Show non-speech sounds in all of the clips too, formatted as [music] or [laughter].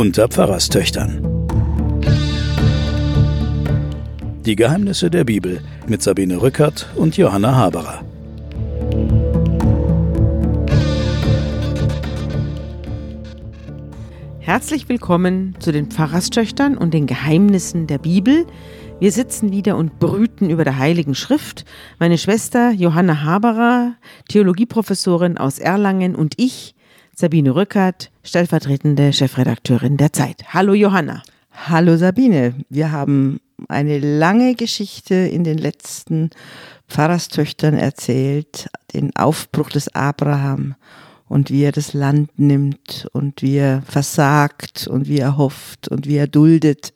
Unter Pfarrerstöchtern. Die Geheimnisse der Bibel mit Sabine Rückert und Johanna Haberer. Herzlich willkommen zu den Pfarrerstöchtern und den Geheimnissen der Bibel. Wir sitzen wieder und brüten über der Heiligen Schrift. Meine Schwester Johanna Haberer, Theologieprofessorin aus Erlangen und ich, Sabine Rückert, stellvertretende Chefredakteurin der Zeit. Hallo Johanna. Hallo Sabine. Wir haben eine lange Geschichte in den letzten Pfarrerstöchtern erzählt, den Aufbruch des Abraham und wie er das Land nimmt und wie er versagt und wie er hofft und wie er duldet,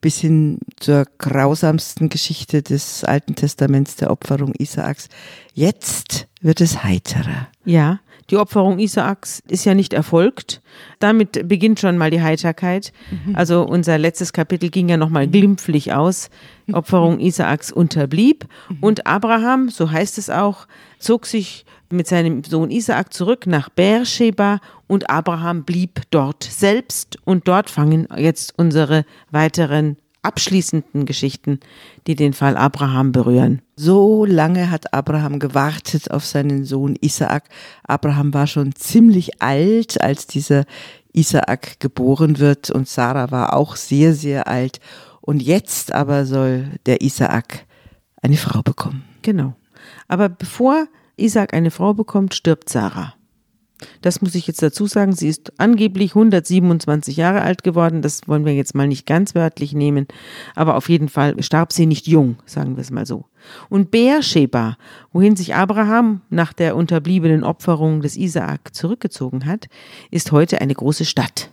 bis hin zur grausamsten Geschichte des Alten Testaments der Opferung Isaaks. Jetzt wird es heiterer. Ja, die Opferung Isaaks ist ja nicht erfolgt. Damit beginnt schon mal die Heiterkeit. Mhm. Also unser letztes Kapitel ging ja nochmal glimpflich aus. Opferung Isaaks unterblieb. Mhm. Und Abraham, so heißt es auch, zog sich mit seinem Sohn Isaak zurück nach Beersheba und Abraham blieb dort selbst. Und dort fangen jetzt unsere weiteren abschließenden Geschichten, die den Fall Abraham berühren. So lange hat Abraham gewartet auf seinen Sohn Isaak. Abraham war schon ziemlich alt, als dieser Isaak geboren wird und Sarah war auch sehr, sehr alt. Und jetzt aber soll der Isaak eine Frau bekommen. Genau. Aber bevor Isaak eine Frau bekommt, stirbt Sarah. Das muss ich jetzt dazu sagen. Sie ist angeblich 127 Jahre alt geworden. Das wollen wir jetzt mal nicht ganz wörtlich nehmen. Aber auf jeden Fall starb sie nicht jung, sagen wir es mal so. Und Beersheba, wohin sich Abraham nach der unterbliebenen Opferung des Isaak zurückgezogen hat, ist heute eine große Stadt.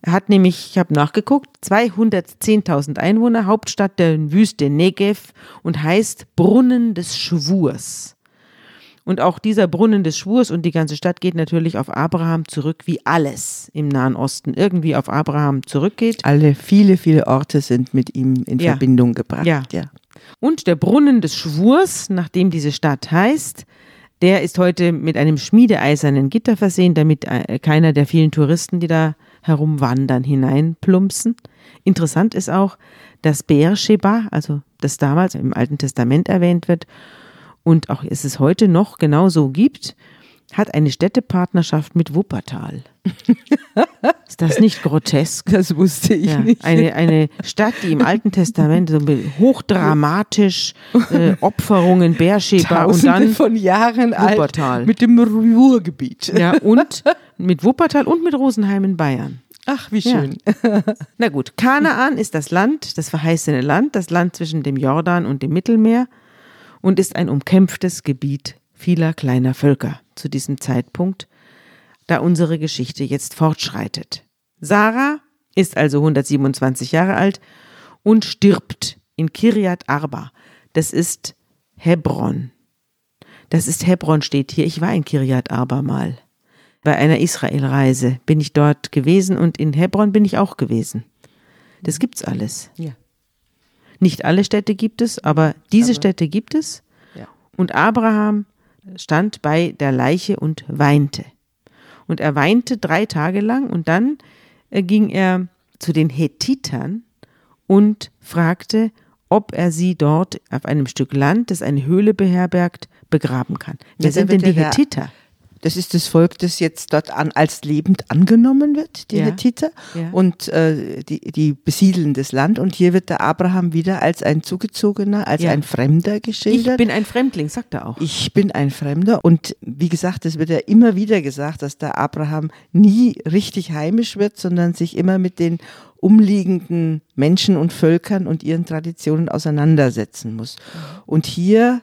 Er hat nämlich, ich habe nachgeguckt, 210.000 Einwohner, Hauptstadt der Wüste Negev und heißt Brunnen des Schwurs. Und auch dieser Brunnen des Schwurs und die ganze Stadt geht natürlich auf Abraham zurück, wie alles im Nahen Osten irgendwie auf Abraham zurückgeht. Alle, viele, viele Orte sind mit ihm in ja. Verbindung gebracht. Ja. ja. Und der Brunnen des Schwurs, nachdem diese Stadt heißt, der ist heute mit einem schmiedeeisernen Gitter versehen, damit äh, keiner der vielen Touristen, die da herumwandern, hineinplumpsen. Interessant ist auch, dass Beersheba, also das damals im Alten Testament erwähnt wird, und auch es es heute noch genauso gibt, hat eine Städtepartnerschaft mit Wuppertal. [laughs] Ist das nicht grotesk? Das wusste ich ja, nicht. Eine, eine Stadt, die im Alten Testament so hochdramatisch äh, Opferungen, Beersheba und dann von Jahren Wuppertal. Alt mit dem Ruhrgebiet. Ja, [laughs] und mit Wuppertal und mit Rosenheim in Bayern. Ach, wie schön. Ja. [laughs] Na gut, Kanaan ist das Land, das verheißene Land, das Land zwischen dem Jordan und dem Mittelmeer und ist ein umkämpftes Gebiet vieler kleiner Völker zu diesem Zeitpunkt, da unsere Geschichte jetzt fortschreitet. Sarah ist also 127 Jahre alt und stirbt in Kirjat Arba. Das ist Hebron. Das ist Hebron steht hier. Ich war in Kirjat Arba mal. Bei einer Israelreise bin ich dort gewesen und in Hebron bin ich auch gewesen. Das gibt's alles. Ja. Nicht alle Städte gibt es, aber diese aber, Städte gibt es. Ja. Und Abraham stand bei der Leiche und weinte. Und er weinte drei Tage lang und dann äh, ging er zu den Hethitern und fragte, ob er sie dort auf einem Stück Land, das eine Höhle beherbergt, begraben kann. Wer ja, sind denn die Hethiter? Das ist das Volk, das jetzt dort an, als lebend angenommen wird, die ja. Hethiter, ja. und äh, die, die besiedeln das Land. Und hier wird der Abraham wieder als ein Zugezogener, als ja. ein Fremder geschildert. Ich bin ein Fremdling, sagt er auch. Ich bin ein Fremder. Und wie gesagt, es wird ja immer wieder gesagt, dass der Abraham nie richtig heimisch wird, sondern sich immer mit den umliegenden Menschen und Völkern und ihren Traditionen auseinandersetzen muss. Mhm. Und hier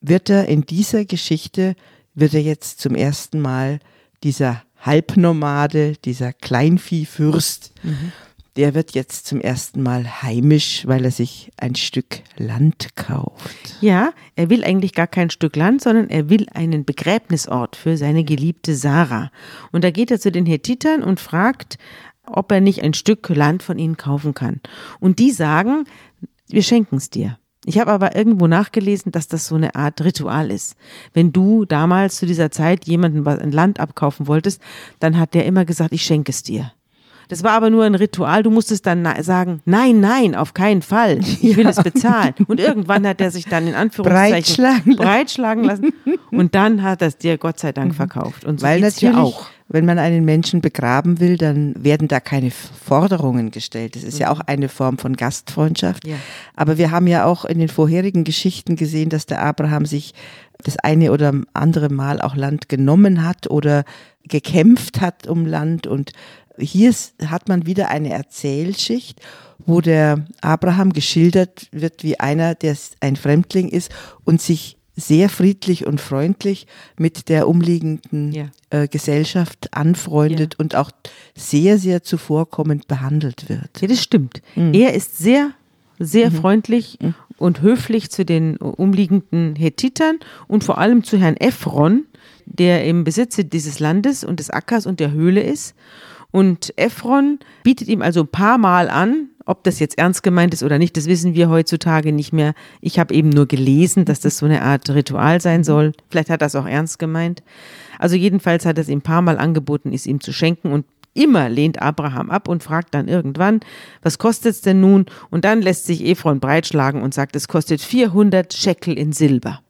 wird er in dieser Geschichte wird er jetzt zum ersten Mal dieser Halbnomade, dieser Kleinviehfürst, mhm. der wird jetzt zum ersten Mal heimisch, weil er sich ein Stück Land kauft. Ja, er will eigentlich gar kein Stück Land, sondern er will einen Begräbnisort für seine geliebte Sarah. Und da geht er zu den Hethitern und fragt, ob er nicht ein Stück Land von ihnen kaufen kann. Und die sagen, wir schenken es dir. Ich habe aber irgendwo nachgelesen, dass das so eine Art Ritual ist. Wenn du damals zu dieser Zeit jemandem ein Land abkaufen wolltest, dann hat der immer gesagt, ich schenke es dir. Das war aber nur ein Ritual. Du musstest dann sagen, nein, nein, auf keinen Fall. Ich will ja. es bezahlen. Und irgendwann hat er sich dann in Anführungszeichen breitschlagen, breitschlagen lassen. Und dann hat er es dir Gott sei Dank verkauft. Und so Weil natürlich auch. Wenn man einen Menschen begraben will, dann werden da keine Forderungen gestellt. Das ist mhm. ja auch eine Form von Gastfreundschaft. Ja. Aber wir haben ja auch in den vorherigen Geschichten gesehen, dass der Abraham sich das eine oder andere Mal auch Land genommen hat oder gekämpft hat um Land und hier hat man wieder eine Erzählschicht, wo der Abraham geschildert wird wie einer, der ein Fremdling ist und sich sehr friedlich und freundlich mit der umliegenden ja. äh, Gesellschaft anfreundet ja. und auch sehr, sehr zuvorkommend behandelt wird. Ja, das stimmt. Mhm. Er ist sehr, sehr mhm. freundlich mhm. und höflich zu den umliegenden Hethitern und vor allem zu Herrn Ephron, der im Besitze dieses Landes und des Ackers und der Höhle ist. Und Ephron bietet ihm also ein paar Mal an, ob das jetzt ernst gemeint ist oder nicht, das wissen wir heutzutage nicht mehr. Ich habe eben nur gelesen, dass das so eine Art Ritual sein soll. Vielleicht hat das auch ernst gemeint. Also jedenfalls hat er es ihm ein paar Mal angeboten, es ihm zu schenken und immer lehnt Abraham ab und fragt dann irgendwann, was kostet es denn nun? Und dann lässt sich Ephron breitschlagen und sagt, es kostet 400 Shekel in Silber.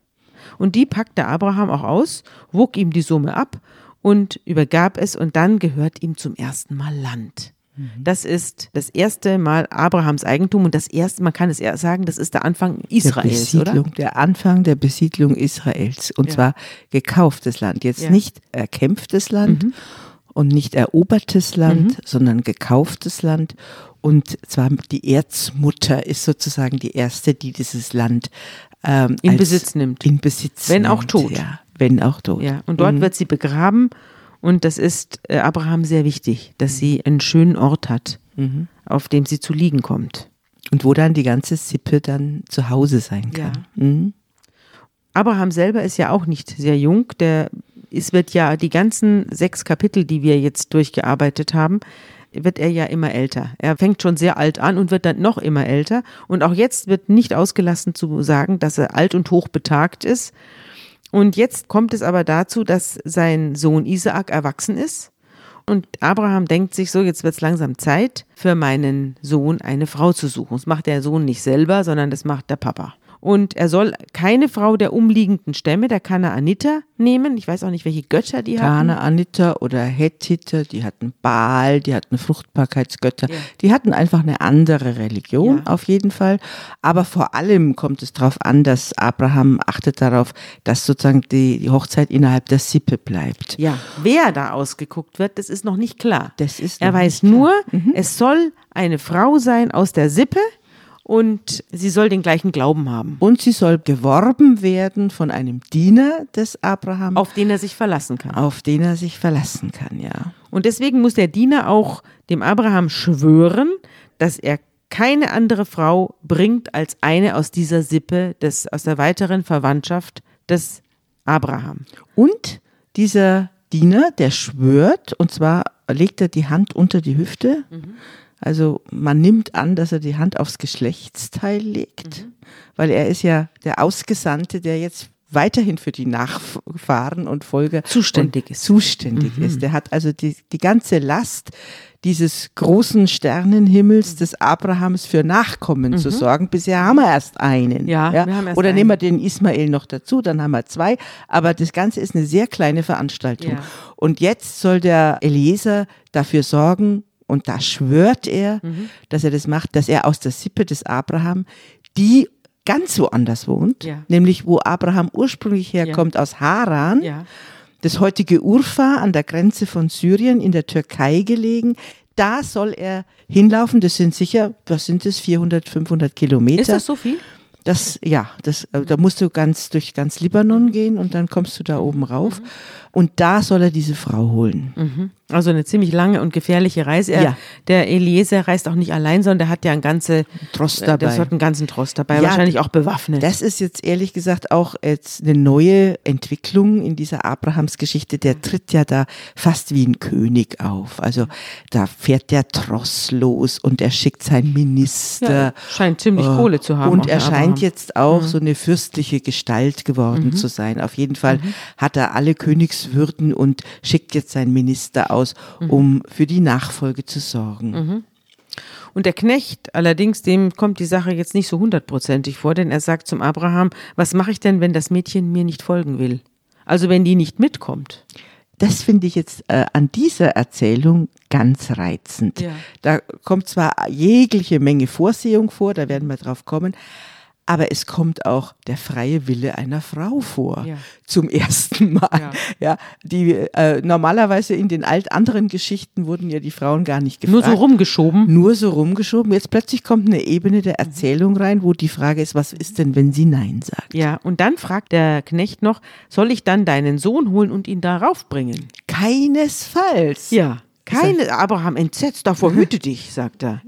Und die packte Abraham auch aus, wog ihm die Summe ab und übergab es und dann gehört ihm zum ersten Mal Land. Mhm. Das ist das erste Mal Abrahams Eigentum und das erste, man kann es eher sagen, das ist der Anfang Israels, der Besiedlung, oder? Der Anfang der Besiedlung Israels und ja. zwar gekauftes Land, jetzt ja. nicht erkämpftes Land mhm. und nicht erobertes Land, mhm. sondern gekauftes Land und zwar die Erzmutter ist sozusagen die erste, die dieses Land ähm, in Besitz nimmt. In Besitz Wenn auch tot. Ja wenn auch tot. Ja, und dort mhm. wird sie begraben und das ist äh, Abraham sehr wichtig, dass sie einen schönen Ort hat, mhm. auf dem sie zu liegen kommt. Und wo dann die ganze Sippe dann zu Hause sein kann. Ja. Mhm. Abraham selber ist ja auch nicht sehr jung. Der, es wird ja die ganzen sechs Kapitel, die wir jetzt durchgearbeitet haben, wird er ja immer älter. Er fängt schon sehr alt an und wird dann noch immer älter. Und auch jetzt wird nicht ausgelassen zu sagen, dass er alt und hoch betagt ist. Und jetzt kommt es aber dazu, dass sein Sohn Isaak erwachsen ist. Und Abraham denkt sich so, jetzt wird es langsam Zeit, für meinen Sohn eine Frau zu suchen. Das macht der Sohn nicht selber, sondern das macht der Papa. Und er soll keine Frau der umliegenden Stämme, der Kanaaniter, nehmen. Ich weiß auch nicht, welche Götter die hatten. Kanaaniter oder Hethiter, die hatten Baal, die hatten Fruchtbarkeitsgötter. Ja. Die hatten einfach eine andere Religion, ja. auf jeden Fall. Aber vor allem kommt es darauf an, dass Abraham achtet darauf, dass sozusagen die, die Hochzeit innerhalb der Sippe bleibt. Ja, wer da ausgeguckt wird, das ist noch nicht klar. Das ist er weiß nur, mhm. es soll eine Frau sein aus der Sippe, und sie soll den gleichen Glauben haben. Und sie soll geworben werden von einem Diener des Abraham. Auf den er sich verlassen kann. Auf den er sich verlassen kann, ja. Und deswegen muss der Diener auch dem Abraham schwören, dass er keine andere Frau bringt als eine aus dieser Sippe, des, aus der weiteren Verwandtschaft des Abraham. Und dieser Diener, der schwört, und zwar legt er die Hand unter die Hüfte. Mhm also man nimmt an, dass er die Hand aufs Geschlechtsteil legt, mhm. weil er ist ja der Ausgesandte, der jetzt weiterhin für die Nachfahren und Folger zuständig und ist. Zuständig mhm. ist. Der hat also die, die ganze Last dieses großen Sternenhimmels des Abrahams für Nachkommen mhm. zu sorgen. Bisher haben wir erst einen. Ja, ja? Erst Oder einen. nehmen wir den Ismael noch dazu, dann haben wir zwei. Aber das Ganze ist eine sehr kleine Veranstaltung. Ja. Und jetzt soll der Eliezer dafür sorgen, und da schwört er, mhm. dass er das macht, dass er aus der Sippe des Abraham, die ganz woanders wohnt, ja. nämlich wo Abraham ursprünglich herkommt, ja. aus Haran, ja. das heutige Urfa an der Grenze von Syrien in der Türkei gelegen. Da soll er hinlaufen. Das sind sicher, was sind das, 400, 500 Kilometer. Ist das so viel? Das, ja, das, äh, da musst du ganz durch ganz Libanon gehen und dann kommst du da oben rauf. Mhm. Und da soll er diese Frau holen. Also eine ziemlich lange und gefährliche Reise. Er, Ja. Der Eliezer reist auch nicht allein, sondern der hat ja einen ganze Trost äh, dabei. Das hat einen ganzen Trost dabei, Ja, wahrscheinlich auch bewaffnet. Das ist jetzt ehrlich gesagt auch jetzt eine neue Entwicklung in dieser Abrahams-Geschichte. Der tritt ja da fast wie ein König auf. Also da fährt der Tross los und er schickt seinen Minister. Ja, scheint ziemlich Äh, Kohle zu haben, Und der er scheint Abraham. Mhm. jetzt auch so eine fürstliche Gestalt geworden zu sein. Auf jeden Fall Mhm. hat er alle Königswürden und schickt jetzt seinen Minister aus, Mhm. um für die Nachfolge zu sorgen. Und der Knecht allerdings, dem kommt die Sache jetzt nicht so hundertprozentig vor, denn er sagt zum Abraham, was mache ich denn, wenn das Mädchen mir nicht folgen will? Also wenn die nicht mitkommt. Das finde ich jetzt äh, an dieser Erzählung ganz reizend. Ja. Da kommt zwar jegliche Menge Vorsehung vor, da werden wir drauf kommen, aber es kommt auch der freie Wille einer Frau vor. Ja. Zum ersten Mal. Ja. Ja. die äh, normalerweise in den alt anderen Geschichten wurden ja die Frauen gar nicht Nur gefragt. so rumgeschoben. Nur so rumgeschoben. Jetzt plötzlich kommt eine Ebene der Erzählung rein, wo die Frage ist, was ist denn, wenn sie Nein sagt? Ja, und dann fragt der Knecht noch, soll ich dann deinen Sohn holen und ihn darauf bringen? Keinesfalls. Ja. Keine, Abraham entsetzt, davor [laughs] hüte dich, sagt er.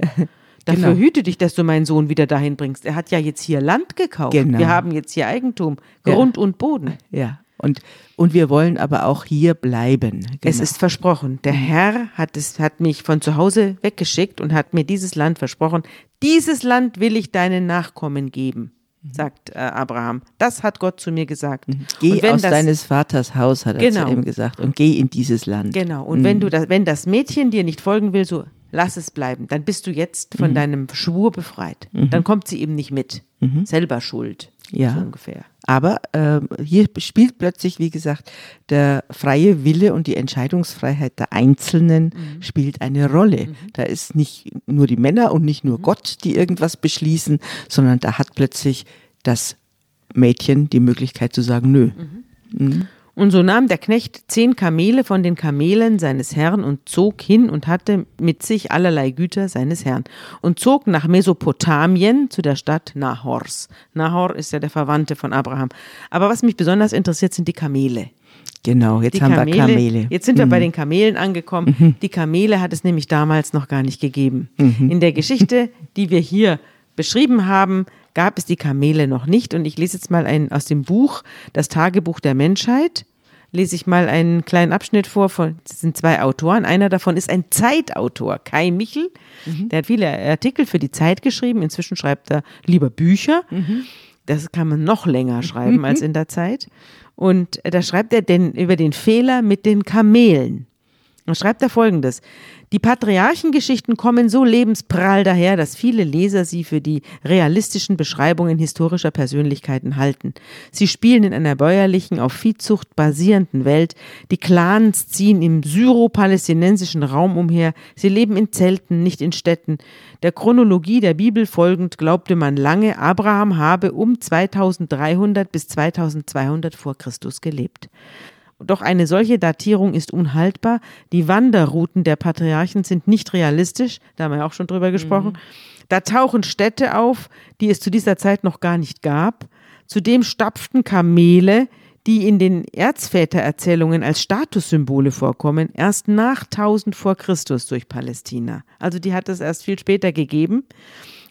Dafür Genau. hüte dich, dass du meinen Sohn wieder dahin bringst. Er hat ja jetzt hier Land gekauft. Genau. Wir haben jetzt hier Eigentum, Ja. Grund und Boden. Ja. Und, und wir wollen aber auch hier bleiben. Es Genau. ist versprochen. Der Herr hat, es, hat mich von zu Hause weggeschickt und hat mir dieses Land versprochen. Dieses Land will ich deinen Nachkommen geben, sagt äh, Abraham. Das hat Gott zu mir gesagt. Mhm. Geh aus das, deines Vaters Haus, hat er Genau. zu ihm gesagt, und geh in dieses Land. Genau. Und wenn du das, wenn das Mädchen dir nicht folgen will, so lass es bleiben. Dann bist du jetzt Mhm. von deinem Schwur befreit. Dann kommt sie eben nicht mit. Selber schuld. Mhm. Ja. So ungefähr. Aber ähm, hier spielt plötzlich, wie gesagt, der freie Wille und die Entscheidungsfreiheit der Einzelnen Mhm. spielt eine Rolle. Da ist nicht nur die Männer und nicht nur Mhm. Gott, die irgendwas beschließen, sondern da hat plötzlich das Mädchen die Möglichkeit zu sagen, nö. Und so nahm der Knecht zehn Kamele von den Kamelen seines Herrn und zog hin und hatte mit sich allerlei Güter seines Herrn und zog nach Mesopotamien zu der Stadt Nahors. Nahor ist ja der Verwandte von Abraham. Aber was mich besonders interessiert, sind die Kamele. Genau, jetzt Die haben wir Kamele. Mhm. Jetzt sind wir bei den Kamelen angekommen. Die Kamele hat es nämlich damals noch gar nicht gegeben. Mhm. In der Geschichte, die wir hier beschrieben haben, gab es die Kamele noch nicht. Und ich lese jetzt mal ein, aus dem Buch Das Tagebuch der Menschheit. Lese ich mal einen kleinen Abschnitt vor. Von, das sind zwei Autoren. Einer davon ist ein Zeitautor, Kai Michel. Der hat viele Artikel für die Zeit geschrieben. Inzwischen schreibt er lieber Bücher. Das kann man noch länger schreiben [laughs] als in der Zeit. Und da schreibt er denn über den Fehler mit den Kamelen. Da schreibt er folgendes. Die Patriarchengeschichten kommen so lebensprall daher, dass viele Leser sie für die realistischen Beschreibungen historischer Persönlichkeiten halten. Sie spielen in einer bäuerlichen, auf Viehzucht basierenden Welt. Die Clans ziehen im syro-palästinensischen Raum umher. Sie leben in Zelten, nicht in Städten. Der Chronologie der Bibel folgend glaubte man lange, Abraham habe um 2300 bis 2200 vor Christus gelebt. Doch eine solche Datierung ist unhaltbar. Die Wanderrouten der Patriarchen sind nicht realistisch, da haben wir auch schon drüber gesprochen. Da tauchen Städte auf, die es zu dieser Zeit noch gar nicht gab. Zudem stapften Kamele, die in den Erzvätererzählungen als Statussymbole vorkommen, erst nach 1000 vor Christus durch Palästina. Also die hat es erst viel später gegeben.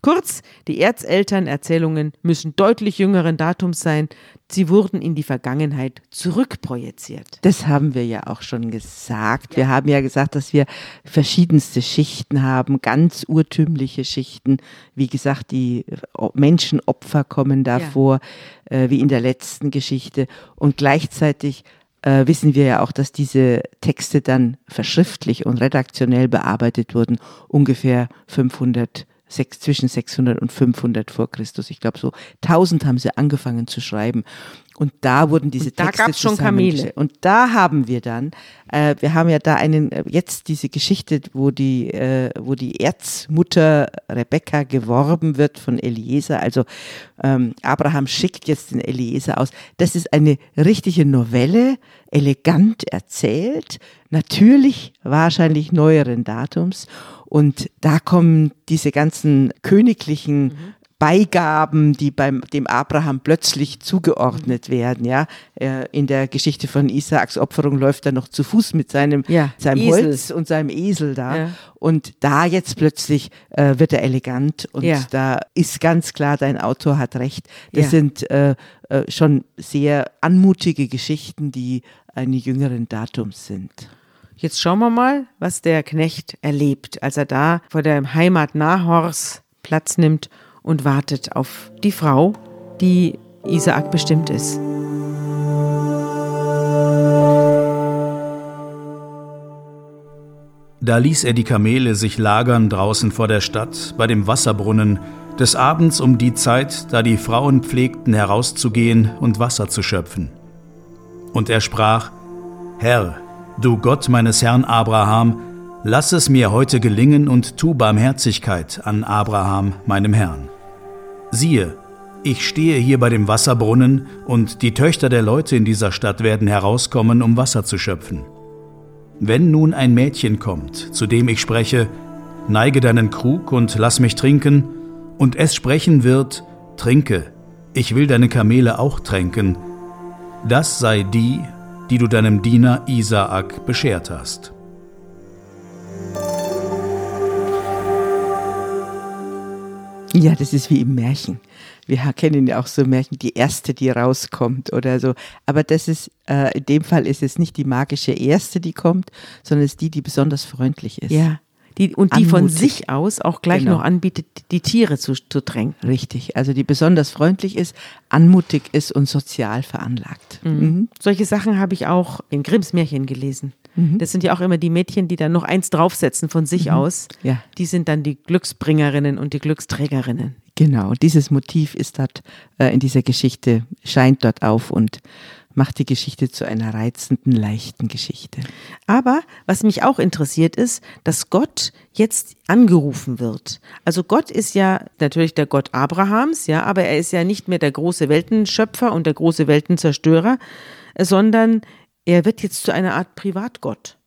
Kurz, die Erzelternerzählungen müssen deutlich jüngeren Datums sein. Sie wurden in die Vergangenheit zurückprojiziert. Das haben wir ja auch schon gesagt. Wir haben ja gesagt, dass wir verschiedenste Schichten haben, ganz urtümliche Schichten. Wie gesagt, die Menschenopfer kommen da Ja. vor, äh, wie in der letzten Geschichte. Und gleichzeitig äh, wissen wir ja auch, dass diese Texte dann verschriftlich und redaktionell bearbeitet wurden, ungefähr 500 sechs, zwischen 600 und 500 vor Christus. Ich glaube, so 1000 haben sie angefangen zu schreiben. Und da wurden diese Und da Texte gab's schon. Kamele. Und da haben wir dann, äh, wir haben ja da einen, äh, jetzt diese Geschichte, wo die, äh, wo die Erzmutter Rebekka geworben wird von Eliezer. Also ähm, Abraham schickt jetzt den Eliezer aus. Das ist eine richtige Novelle, elegant erzählt, natürlich wahrscheinlich neueren Datums. Und da kommen diese ganzen königlichen Beigaben, die beim dem Abraham plötzlich zugeordnet werden. Ja, Äh, in der Geschichte von Isaaks Opferung läuft er noch zu Fuß mit seinem Ja, seinem Esel. Holz und seinem Esel da. Ja. Und da jetzt plötzlich äh, wird er elegant und Ja. da ist ganz klar, dein Autor hat recht. Das sind äh, äh, schon sehr anmutige Geschichten, die eines jüngeren Datums sind. Jetzt schauen wir mal, was der Knecht erlebt, als er da vor der Heimat Nahors Platz nimmt und wartet auf die Frau, die Isaak bestimmt ist. Da ließ er die Kamele sich lagern draußen vor der Stadt bei dem Wasserbrunnen, des Abends um die Zeit, da die Frauen pflegten herauszugehen und Wasser zu schöpfen. Und er sprach, Herr, du Gott meines Herrn Abraham, lass es mir heute gelingen und tu Barmherzigkeit an Abraham, meinem Herrn. Siehe, ich stehe hier bei dem Wasserbrunnen, und die Töchter der Leute in dieser Stadt werden herauskommen, um Wasser zu schöpfen. Wenn nun ein Mädchen kommt, zu dem ich spreche, neige deinen Krug und lass mich trinken, und es sprechen wird, trinke, ich will deine Kamele auch tränken, das sei die, die du deinem Diener Isaak beschert hast. Ja, das ist wie im Märchen. Wir kennen ja auch so Märchen, die erste, die rauskommt oder so. Aber das ist, äh, in dem Fall ist es nicht die magische erste, die kommt, sondern es ist die, die besonders freundlich ist. Ja. Die, und die von Anmutig. sich aus auch gleich Genau. noch anbietet, die Tiere zu, zu tränken. Richtig. Also die besonders freundlich ist, anmutig ist und sozial veranlagt. Mhm. Solche Sachen habe ich auch in Grimms Märchen gelesen. Das sind ja auch immer die Mädchen, die dann noch eins draufsetzen von sich aus. Ja. Die sind dann die Glücksbringerinnen und die Glücksträgerinnen. Genau. Dieses Motiv ist dort äh, in dieser Geschichte, scheint dort auf und macht die Geschichte zu einer reizenden, leichten Geschichte. Aber was mich auch interessiert ist, dass Gott jetzt angerufen wird. Also Gott ist ja natürlich der Gott Abrahams, ja, aber er ist ja nicht mehr der große Weltenschöpfer und der große Weltenzerstörer, sondern er wird jetzt zu einer Art Privatgott.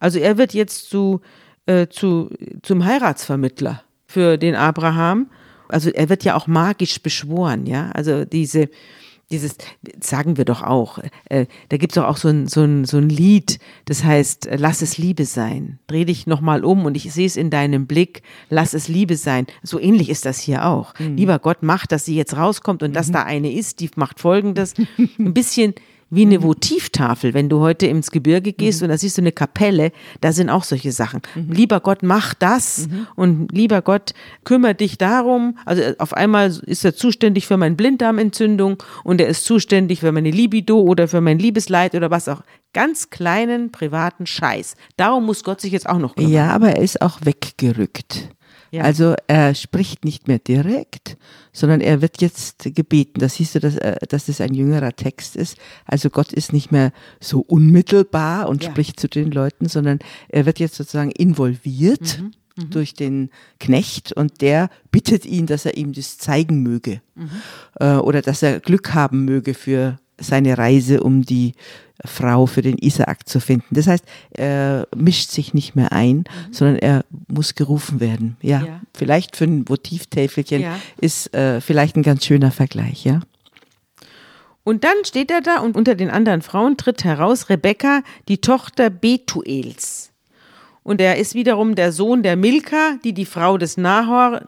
Also er wird jetzt zu, äh, zu, zum Heiratsvermittler für den Abraham. Also er wird ja auch magisch beschworen, ja. Also diese, dieses, sagen wir doch auch, äh, da gibt es doch auch so ein, so, ein, so ein Lied, das heißt, äh, lass es Liebe sein. Dreh dich nochmal um und ich sehe es in deinem Blick, lass es Liebe sein. So ähnlich ist das hier auch. Lieber Gott, mach, dass sie jetzt rauskommt und dass da eine ist, die macht folgendes. Ein bisschen wie eine Votivtafel, wenn du heute ins Gebirge gehst und da siehst du eine Kapelle, da sind auch solche Sachen. Lieber Gott, mach das und lieber Gott, kümmere dich darum. Also äh, auf einmal ist er zuständig für meine Blinddarmentzündung und er ist zuständig für meine Libido oder für mein Liebesleid oder was auch. Ganz kleinen privaten Scheiß. Darum muss Gott sich jetzt auch noch kümmern. Ja, aber er ist auch weggerückt. Ja. Also er spricht nicht mehr direkt, sondern er wird jetzt gebeten. Da siehst du, dass, äh, dass das ein jüngerer Text ist. Also Gott ist nicht mehr so unmittelbar und Ja. spricht zu den Leuten, sondern er wird jetzt sozusagen involviert Mhm, durch den Knecht und der bittet ihn, dass er ihm das zeigen möge Mhm. äh, oder dass er Glück haben möge für seine Reise, um die Frau für den Isaak zu finden. Das heißt, er mischt sich nicht mehr ein, sondern er muss gerufen werden. Ja, Mhm. Ja. vielleicht für ein Votivtäfelchen Ja. ist äh, vielleicht ein ganz schöner Vergleich, ja. Und dann steht er da und unter den anderen Frauen tritt heraus Rebekka, die Tochter Betuels. Und er ist wiederum der Sohn der Milka, die die Frau des Nahor,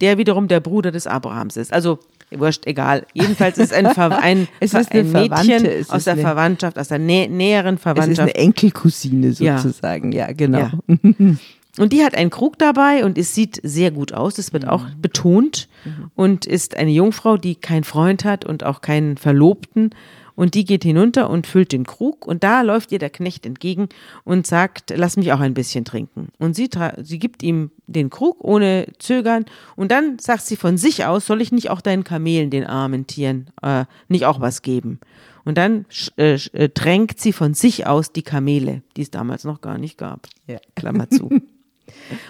der wiederum der Bruder des Abrahams ist. Also wurscht, egal. Jedenfalls ist ein, [laughs] Ver ein, Es ist ein Mädchen aus der Verwandtschaft, aus der nä näheren Es ist Verwandtschaft. eine Enkelcousine Ja. sozusagen, ja, genau. Ja. [laughs] Und die hat einen Krug dabei und es sieht sehr gut aus. Das wird auch betont und ist eine Jungfrau, die keinen Freund hat und auch keinen Verlobten. Und die geht hinunter und füllt den Krug und da läuft ihr der Knecht entgegen und sagt, lass mich auch ein bisschen trinken. Und sie, sie gibt ihm den Krug ohne Zögern und dann sagt sie von sich aus, soll ich nicht auch deinen Kamelen, den armen Tieren, äh, nicht auch was geben? Und dann äh, äh, tränkt sie von sich aus die Kamele, die es damals noch gar nicht gab. Ja. Klammer zu. [laughs]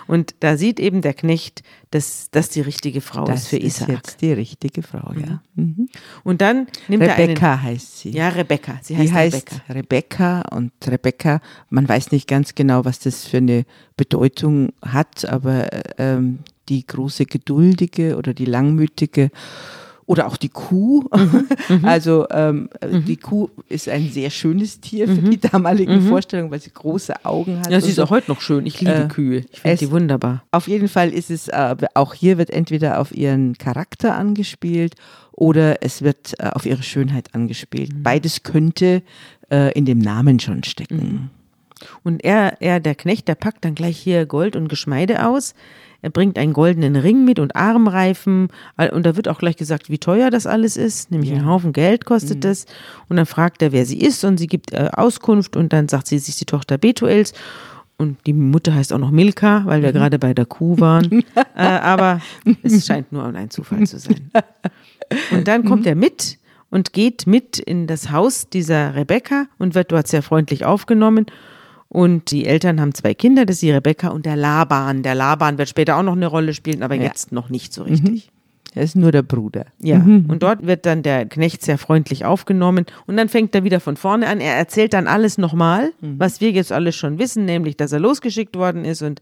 Und da sieht eben der Knecht, dass das die richtige Frau Das ist für ist Isaak. jetzt die richtige Frau, ja. Mhm. Und dann nimmt Rebecca er einen. heißt sie. Ja, Rebecca. Sie heißt, heißt Rebecca. Rebecca. und Rebecca, man weiß nicht ganz genau, was das für eine Bedeutung hat, aber ähm, die große Geduldige oder die Langmütige oder auch die Kuh. [laughs] Also ähm, die Kuh ist ein sehr schönes Tier für die damaligen Vorstellungen, weil sie große Augen hat. Ja, sie ist so. auch heute noch schön. Ich liebe Äh, Kühe. Ich finde die wunderbar. Auf jeden Fall ist es, äh, auch hier wird entweder auf ihren Charakter angespielt oder es wird äh, auf ihre Schönheit angespielt. Mhm. Beides könnte äh, in dem Namen schon stecken. Und er, er, der Knecht, der packt dann gleich hier Gold und Geschmeide aus. Er bringt einen goldenen Ring mit und Armreifen. Und da wird auch gleich gesagt, wie teuer das alles ist. Nämlich einen Haufen Geld kostet Mhm. das. Und dann fragt er, wer sie ist. Und sie gibt äh, Auskunft. Und dann sagt sie, sie ist die Tochter Betuels. Und die Mutter heißt auch noch Milka, weil Mhm. wir gerade bei der Kuh waren. [laughs] äh, aber es scheint nur ein Zufall zu sein. Und dann Mhm. kommt er mit und geht mit in das Haus dieser Rebecca und wird dort sehr freundlich aufgenommen. Und die Eltern haben zwei Kinder, das ist die Rebecca und der Laban. Der Laban wird später auch noch eine Rolle spielen, aber Ja. jetzt noch nicht so richtig. Er ist nur der Bruder. Ja, und dort wird dann der Knecht sehr freundlich aufgenommen und dann fängt er wieder von vorne an. Er erzählt dann alles nochmal, was wir jetzt alles schon wissen, nämlich, dass er losgeschickt worden ist und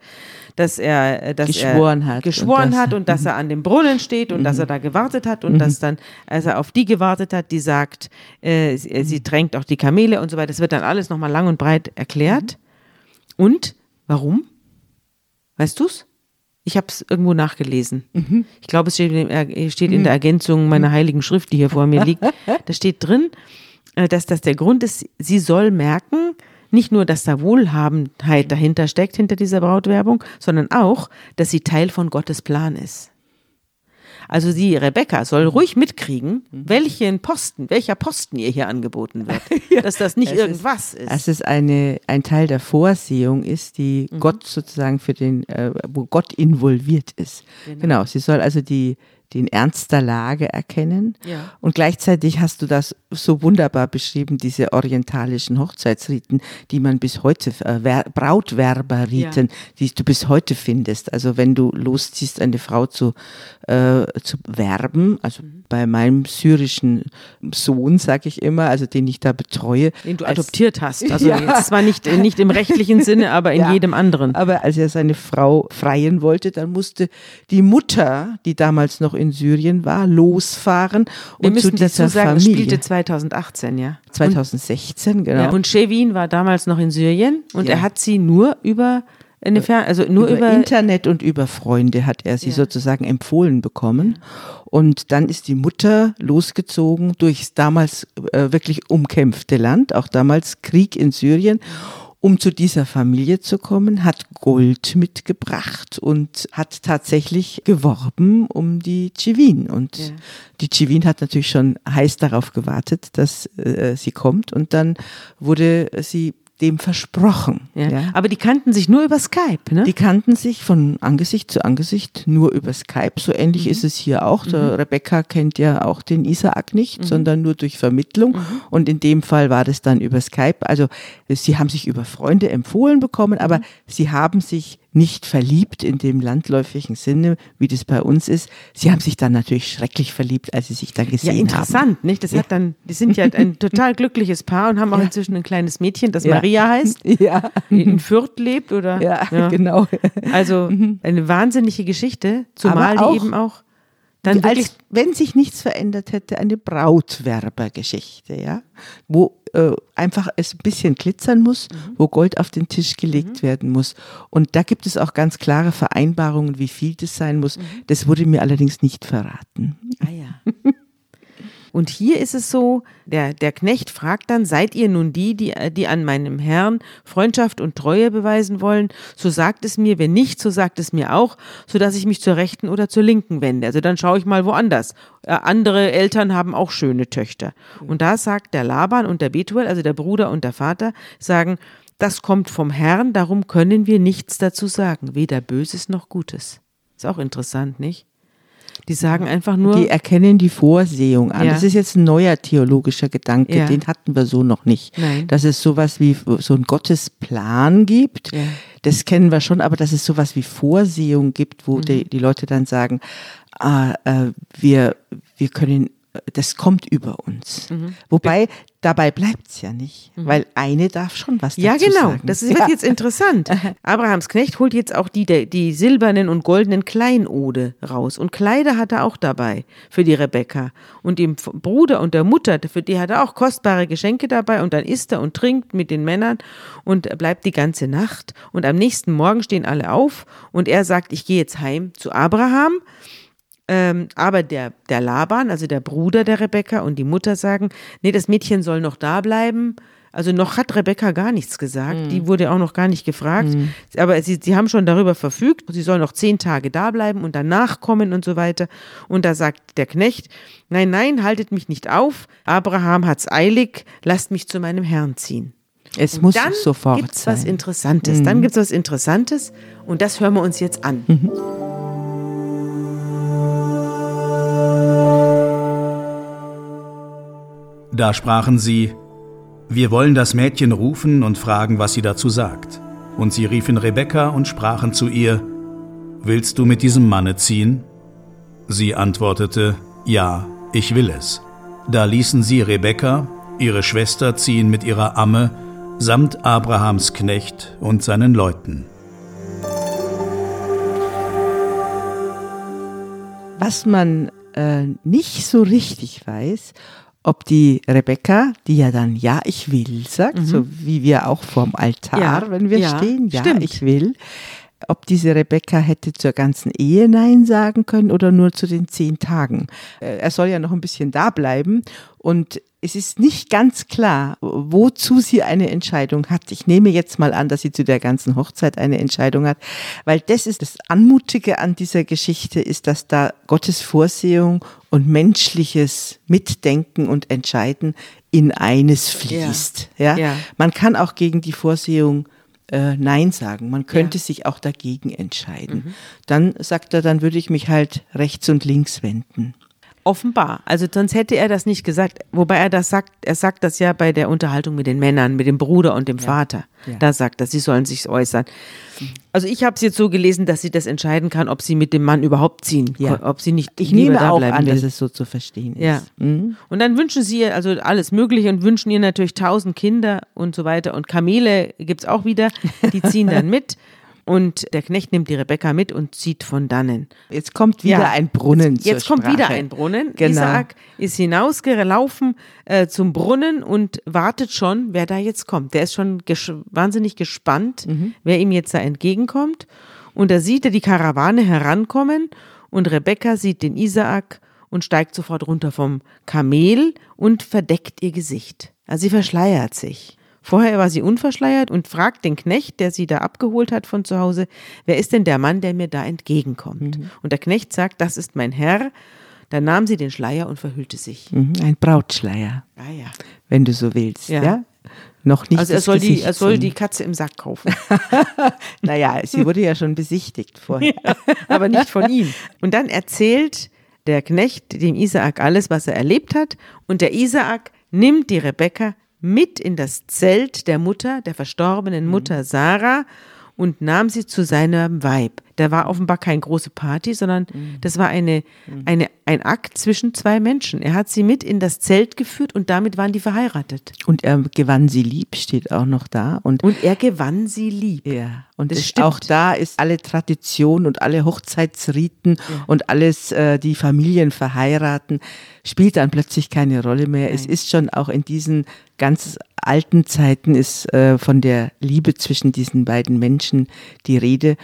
dass er, äh, dass Geschworen er hat geschworen und das- hat und dass er an dem Brunnen steht und dass er da gewartet hat und dass dann, als er auf die gewartet hat, die sagt, äh, sie, äh, sie tränkt auch die Kamele und so weiter. Das wird dann alles nochmal lang und breit erklärt. Und warum? Weißt du's? Ich habe es irgendwo nachgelesen. Ich glaube, es steht, steht in der Ergänzung meiner heiligen Schrift, die hier vor mir liegt. [laughs] Da steht drin, äh, dass das der Grund ist, sie soll merken, nicht nur, dass da Wohlhabenheit dahinter steckt, hinter dieser Brautwerbung, sondern auch, dass sie Teil von Gottes Plan ist. Also die Rebecca soll ruhig mitkriegen, welchen Posten, welcher Posten ihr hier angeboten wird. [laughs] Dass das nicht Es irgendwas ist. Dass es eine, ein Teil der Vorsehung ist, die Mhm. Gott sozusagen für den, äh, wo Gott involviert ist. Genau. Sie soll also die, den Ernst der Lage erkennen. Ja. Und gleichzeitig hast du das so wunderbar beschrieben, diese orientalischen Hochzeitsriten, die man bis heute, äh, Wer- Brautwerberriten, die du bis heute findest. Also wenn du losziehst, eine Frau zu, äh, zu werben, also Mhm. Bei meinem syrischen Sohn, sage ich immer, also den ich da betreue. den du adoptiert hast. Also [laughs] Ja. jetzt zwar nicht, nicht im rechtlichen Sinne, [laughs] aber in Ja. jedem anderen. Aber als er seine Frau freien wollte, dann musste die Mutter, die damals noch in Syrien war, losfahren Wir und zu müssen dazu dieser sagen, es Familie. spielte 2018, ja. 2016, genau. Ja, und Shevin war damals noch in Syrien und er hat sie nur über eine Fer also nur über, über, Internet und über Freunde hat er sie Ja. sozusagen empfohlen bekommen. Und dann ist die Mutter losgezogen durchs damals äh, wirklich umkämpfte Land, auch damals Krieg in Syrien, um zu dieser Familie zu kommen, hat Gold mitgebracht und hat tatsächlich geworben um die Chivin. Und Ja. die Chivin hat natürlich schon heiß darauf gewartet, dass äh, sie kommt. Und dann wurde sie dem versprochen. ja. ja. Aber die kannten sich nur über Skype, ne? Die kannten sich von Angesicht zu Angesicht nur über Skype. So ähnlich ist es hier auch. Der Rebecca kennt ja auch den Isaak nicht, sondern nur durch Vermittlung. Und in dem Fall war das dann über Skype. Also sie haben sich über Freunde empfohlen bekommen, aber sie haben sich nicht verliebt in dem landläufigen Sinne, wie das bei uns ist. Sie haben sich dann natürlich schrecklich verliebt, als sie sich dann ja, gesehen haben. interessant, nicht? Das hat dann, die sind ja ein total glückliches Paar und haben auch inzwischen ein kleines Mädchen, das Ja. Maria heißt, [laughs] Ja, in Fürth lebt oder? ja, genau. Also [laughs] eine wahnsinnige Geschichte, zumal auch- die eben auch dann als wenn sich nichts verändert hätte, eine Brautwerbergeschichte, ja, wo äh, einfach es ein bisschen glitzern muss, Mhm. wo Gold auf den Tisch gelegt werden muss. Und da gibt es auch ganz klare Vereinbarungen, wie viel das sein muss. Mhm. Das wurde mir allerdings nicht verraten. Ah ja. [laughs] Und hier ist es so, der, der Knecht fragt dann, seid ihr nun die, die, die an meinem Herrn Freundschaft und Treue beweisen wollen? So sagt es mir, wenn nicht, so sagt es mir auch, so dass ich mich zur rechten oder zur linken wende. Also dann schaue ich mal woanders. Äh, andere Eltern haben auch schöne Töchter. Und da sagt der Laban und der Betuel, also der Bruder und der Vater, sagen, das kommt vom Herrn, darum können wir nichts dazu sagen, weder Böses noch Gutes. Ist auch interessant, nicht? Die sagen einfach nur. Die erkennen die Vorsehung an. Ja. Das ist jetzt ein neuer theologischer Gedanke, Ja. den hatten wir so noch nicht. Nein. Dass es sowas wie so einen Gottesplan gibt, Ja. das kennen wir schon, aber dass es sowas wie Vorsehung gibt, wo die, die Leute dann sagen, ah, äh, wir, wir können, das kommt über uns. Wobei, dabei bleibt's ja nicht, weil eine darf schon was ja, dazu genau. sagen. Das wird ja. jetzt interessant. [laughs] Abrahams Knecht holt jetzt auch die, die silbernen und goldenen Kleinode raus. Und Kleider hat er auch dabei für die Rebekka. Und dem Bruder und der Mutter, für die hat er auch kostbare Geschenke dabei. Und dann isst er und trinkt mit den Männern und bleibt die ganze Nacht. Und am nächsten Morgen stehen alle auf und er sagt, ich gehe jetzt heim zu Abraham. Ähm, aber der, der Laban, also der Bruder der Rebekka und die Mutter sagen, nee, das Mädchen soll noch da bleiben. Also noch hat Rebekka gar nichts gesagt. Die wurde auch noch gar nicht gefragt. Aber sie, sie haben schon darüber verfügt. Sie soll noch zehn Tage da bleiben und danach kommen und so weiter. Und da sagt der Knecht, nein, nein, haltet mich nicht auf. Abraham hat's eilig. Lasst mich zu meinem Herrn ziehen. es muss Dann sofort gibt's was sein. Interessantes. Dann gibt's was Interessantes. Und das hören wir uns jetzt an. Da sprachen sie, wir wollen das Mädchen rufen und fragen, was sie dazu sagt. Und sie riefen Rebekka und sprachen zu ihr, Willst du mit diesem Manne ziehen? Sie antwortete, Ja, ich will es. Da ließen sie Rebekka, ihre Schwester, ziehen mit ihrer Amme, samt Abrahams Knecht und seinen Leuten. Was man äh, nicht so richtig weiß, ob die Rebecca, die ja dann Ja, ich will sagt, so wie wir auch vorm Altar, Mhm. Ja, wenn wir ja, stehen, Ja, stimmt. ich will, ob diese Rebecca hätte zur ganzen Ehe Nein sagen können oder nur zu den zehn Tagen. Äh, Er soll ja noch ein bisschen da bleiben und es ist nicht ganz klar, wozu sie eine Entscheidung hat. Ich nehme jetzt mal an, dass sie zu der ganzen Hochzeit eine Entscheidung hat, weil das ist das Anmutige an dieser Geschichte, ist, dass da Gottes Vorsehung und menschliches Mitdenken und Entscheiden in eines fließt. Ja. Ja. Man kann auch gegen die Vorsehung äh, Nein sagen. Man könnte Ja. sich auch dagegen entscheiden. Dann sagt er, dann würde ich mich halt rechts und links wenden. Offenbar. Also sonst hätte er das nicht gesagt. Wobei er das sagt, er sagt das ja bei der Unterhaltung mit den Männern, mit dem Bruder und dem Vater. Ja. Da sagt er, sie sollen sich äußern. Also ich habe es jetzt so gelesen, dass sie das entscheiden kann, ob sie mit dem Mann überhaupt ziehen, Ja. ob sie nicht Ich nehme da auch bleiben an, will. dass es so zu verstehen ist. Ja. Mhm. Und dann wünschen sie ihr also alles Mögliche und wünschen ihr natürlich tausend Kinder und so weiter. Und Kamele gibt's auch wieder, die ziehen dann [laughs] mit. Und der Knecht nimmt die Rebekka mit und zieht von dannen. Jetzt kommt wieder Ja. ein Brunnen zur Jetzt kommt Sprache. wieder ein Brunnen. Genau. Isaak ist hinausgelaufen äh, zum Brunnen und wartet schon, wer da jetzt kommt. Der ist schon ges wahnsinnig gespannt, Mhm. wer ihm jetzt da entgegenkommt. Und da sieht er die Karawane herankommen und Rebekka sieht den Isaak und steigt sofort runter vom Kamel und verdeckt ihr Gesicht. Also sie verschleiert sich. Vorher war sie unverschleiert und fragt den Knecht, der sie da abgeholt hat von zu Hause, wer ist denn der Mann, der mir da entgegenkommt? Mhm. Und der Knecht sagt, das ist mein Herr. Dann nahm sie den Schleier und verhüllte sich. Mhm, Ein Brautschleier, Ah ja. wenn du so willst. Ja. Ja. Noch nicht Also er soll, die, er soll die Katze im Sack kaufen, [laughs] Naja, sie wurde ja schon besichtigt vorher. [laughs] aber nicht von ihm. Und dann erzählt der Knecht dem Isaak alles, was er erlebt hat. Und der Isaak nimmt die Rebekka mit in das Zelt der Mutter, der verstorbenen Mutter Sarah und nahm sie zu seinem Weib. Da war offenbar keine große Party, sondern das war eine, eine, ein Akt zwischen zwei Menschen. Er hat sie mit in das Zelt geführt und damit waren die verheiratet. Und er gewann sie lieb, steht auch noch da. Und Und er gewann sie lieb. Ja, und Das auch da ist alle Tradition und alle Hochzeitsriten und alles, äh, die Familien verheiraten, spielt dann plötzlich keine Rolle mehr. Es ist schon auch in diesen ganz alten Zeiten ist äh, von der Liebe zwischen diesen beiden Menschen die Rede.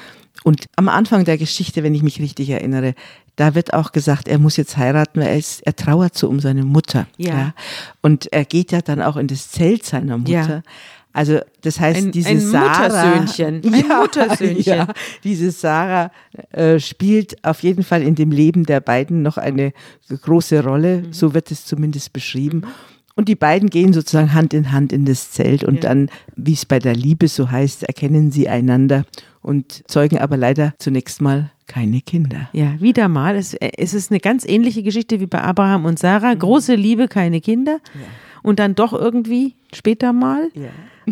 Und am Anfang der Geschichte, wenn ich mich richtig erinnere, da wird auch gesagt, er muss jetzt heiraten, weil er, ist, er trauert so um seine Mutter. Ja. Und er geht ja dann auch in das Zelt seiner Mutter. Ja. Also das heißt, Ein- diese ein Sarah, Muttersöhnchen. Ein [laughs] Muttersöhnchen. Ja, diese Sarah äh, spielt auf jeden Fall in dem Leben der beiden noch eine große Rolle. Mhm. So wird es zumindest beschrieben. Und die beiden gehen sozusagen Hand in Hand in das Zelt und dann, wie es bei der Liebe so heißt, erkennen sie einander und zeugen aber leider zunächst mal keine Kinder. Ja, wieder mal. Es, äh, es ist eine ganz ähnliche Geschichte wie bei Abraham und Sarah. Große Liebe, keine Kinder. Und dann doch irgendwie später mal.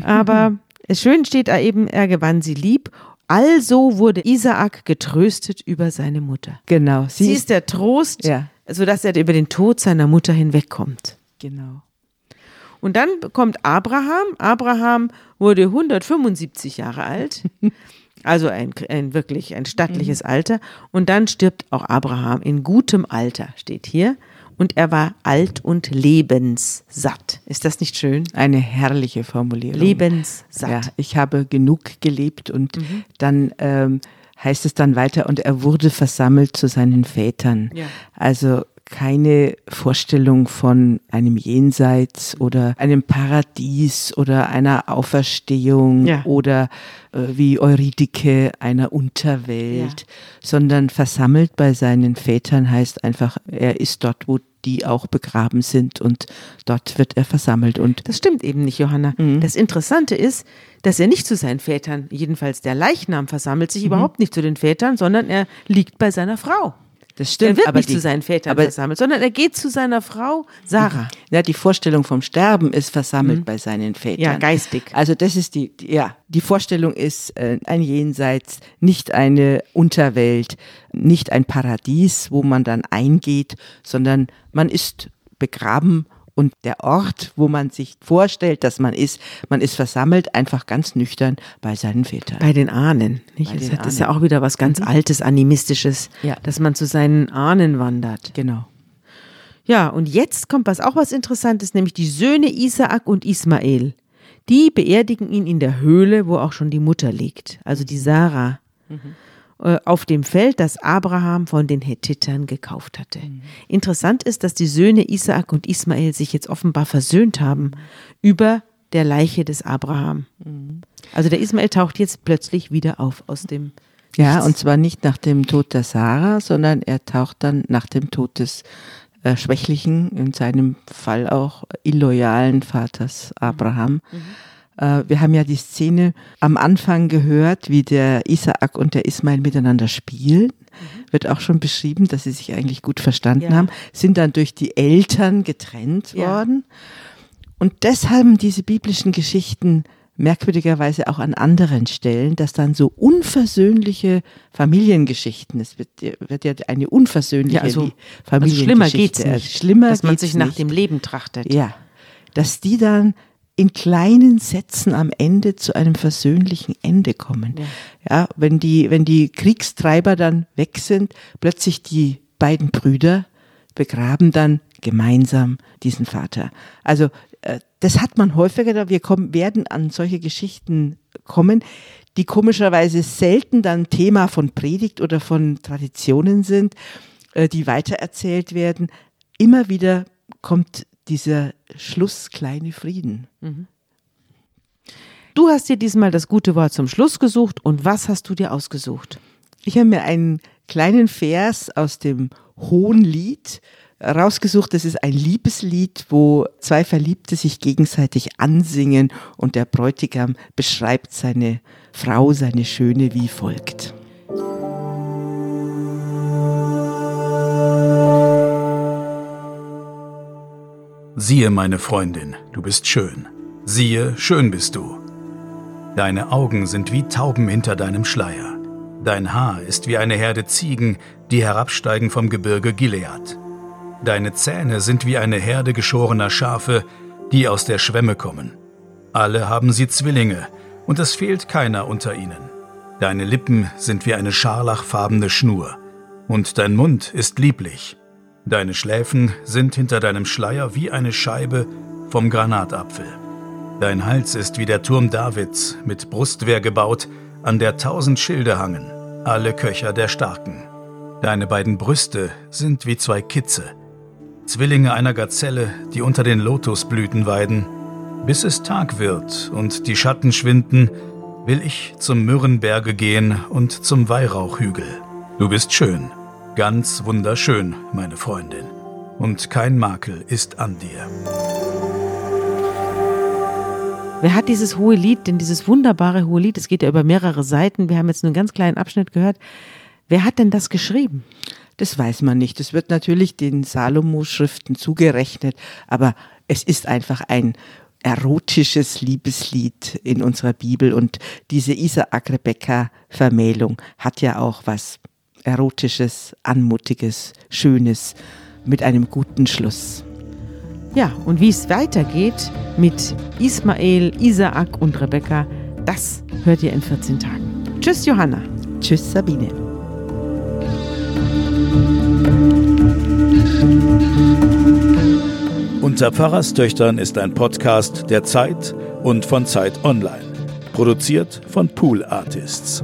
Aber [laughs] es schön steht da eben, er gewann sie lieb. Also wurde Isaak getröstet über seine Mutter. Genau. Sie, ist der Trost, Ja. sodass er über den Tod seiner Mutter hinwegkommt. Genau. Und dann kommt Abraham. Abraham wurde 175 Jahre alt. [laughs] Also ein, ein wirklich ein stattliches Alter. Und dann stirbt auch Abraham in gutem Alter, steht hier. Und er war alt und lebenssatt. Ist das nicht schön? Eine herrliche Formulierung. Lebenssatt. Ja, ich habe genug gelebt und dann ähm, heißt es dann weiter, und er wurde versammelt zu seinen Vätern. Ja. Also keine Vorstellung von einem Jenseits oder einem Paradies oder einer Auferstehung Ja. oder äh, wie Eurydike einer Unterwelt, sondern versammelt bei seinen Vätern heißt einfach, er ist dort, wo die auch begraben sind und dort wird er versammelt und Das stimmt eben nicht, Johanna. Das Interessante ist, dass er nicht zu seinen Vätern, jedenfalls der Leichnam versammelt sich überhaupt nicht zu den Vätern, sondern er liegt bei seiner Frau. Das Er stimmt, wird aber nicht die, zu seinen Vätern aber, versammelt, sondern er geht zu seiner Frau Sarah. ja, die Vorstellung vom Sterben ist versammelt bei seinen Vätern. Ja, geistig. Also das ist die, die ja, die Vorstellung ist äh, ein Jenseits, nicht eine Unterwelt, nicht ein Paradies, wo man dann eingeht, sondern man ist begraben und der Ort, wo man sich vorstellt, dass man ist, man ist versammelt, einfach ganz nüchtern bei seinen Vätern. Bei den Ahnen. Nicht? Bei das, hat, das ist ja Ahnen. auch wieder was ganz Altes, Animistisches, Ja. dass man zu seinen Ahnen wandert. Genau. Ja, und jetzt kommt was auch was Interessantes, nämlich die Söhne Isaak und Ismael. Die beerdigen ihn in der Höhle, wo auch schon die Mutter liegt, also die Sarah, äh, auf dem Feld, das Abraham von den Hethitern gekauft hatte. Interessant ist, dass die Söhne Isaak und Ismael sich jetzt offenbar versöhnt haben über der Leiche des Abraham. Also der Ismael taucht jetzt plötzlich wieder auf aus dem Ja, Nichts. und zwar nicht nach dem Tod der Sarah, sondern er taucht dann nach dem Tod des äh, schwächlichen, in seinem Fall auch illoyalen Vaters Abraham. Äh, wir haben ja die Szene am Anfang gehört, wie der Isaak und der Ismail miteinander spielen. Wird auch schon beschrieben, dass sie sich eigentlich gut verstanden Ja. haben, sind dann durch die Eltern getrennt Ja. worden. Und deshalb haben diese biblischen Geschichten merkwürdigerweise auch an anderen Stellen, dass dann so unversöhnliche Familiengeschichten, es wird, wird ja eine unversöhnliche Ja, also- Li- Also schlimmer geht's Familiengeschichte, nicht. Schlimmer dass man sich nach nicht. dem Leben trachtet. Ja, dass die dann in kleinen Sätzen am Ende zu einem versöhnlichen Ende kommen. Ja, wenn die, wenn die Kriegstreiber dann weg sind, plötzlich die beiden Brüder begraben dann gemeinsam diesen Vater. Also äh, das hat man häufiger, wir kommen, werden an solche Geschichten kommen, die komischerweise selten dann Thema von Predigt oder von Traditionen sind, äh, die weitererzählt werden. Immer wieder kommt dieser Schluss kleine Frieden. Du hast dir diesmal das gute Wort zum Schluss gesucht und was hast du dir ausgesucht? Ich habe mir einen kleinen Vers aus dem Hohenlied rausgesucht. Das ist ein Liebeslied, wo zwei Verliebte sich gegenseitig ansingen und der Bräutigam beschreibt seine Frau, seine Schöne wie folgt. Siehe, meine Freundin, du bist schön. Siehe, schön bist du. Deine Augen sind wie Tauben hinter deinem Schleier. Dein Haar ist wie eine Herde Ziegen, die herabsteigen vom Gebirge Gilead. Deine Zähne sind wie eine Herde geschorener Schafe, die aus der Schwemme kommen. Alle haben sie Zwillinge, und es fehlt keiner unter ihnen. Deine Lippen sind wie eine scharlachfarbene Schnur, und dein Mund ist lieblich. Deine Schläfen sind hinter deinem Schleier wie eine Scheibe vom Granatapfel. Dein Hals ist wie der Turm Davids, mit Brustwehr gebaut, an der tausend Schilde hangen, alle Köcher der Starken. Deine beiden Brüste sind wie zwei Kitze, Zwillinge einer Gazelle, die unter den Lotusblüten weiden. Bis es Tag wird und die Schatten schwinden, will ich zum Myrrenberge gehen und zum Weihrauchhügel. Du bist schön, ganz wunderschön, meine Freundin, und kein Makel ist an dir. Wer hat dieses hohe Lied, denn dieses wunderbare hohe Lied, es geht ja über mehrere Seiten, wir haben jetzt nur einen ganz kleinen Abschnitt gehört, Wer hat denn das geschrieben? Das weiß man nicht. Das wird natürlich den Salomo-Schriften zugerechnet, aber es ist einfach ein erotisches Liebeslied in unserer Bibel und diese Isaak-Rebecca-Vermählung hat ja auch was Erotisches, Anmutiges, Schönes mit einem guten Schluss. Ja, und wie es weitergeht mit Ismael, Isaak und Rebecca, das hört ihr in 14 Tagen. Tschüss, Johanna. Tschüss, Sabine. Unter Pfarrerstöchtern ist ein Podcast der Zeit und von Zeit Online. Produziert von Pool Artists.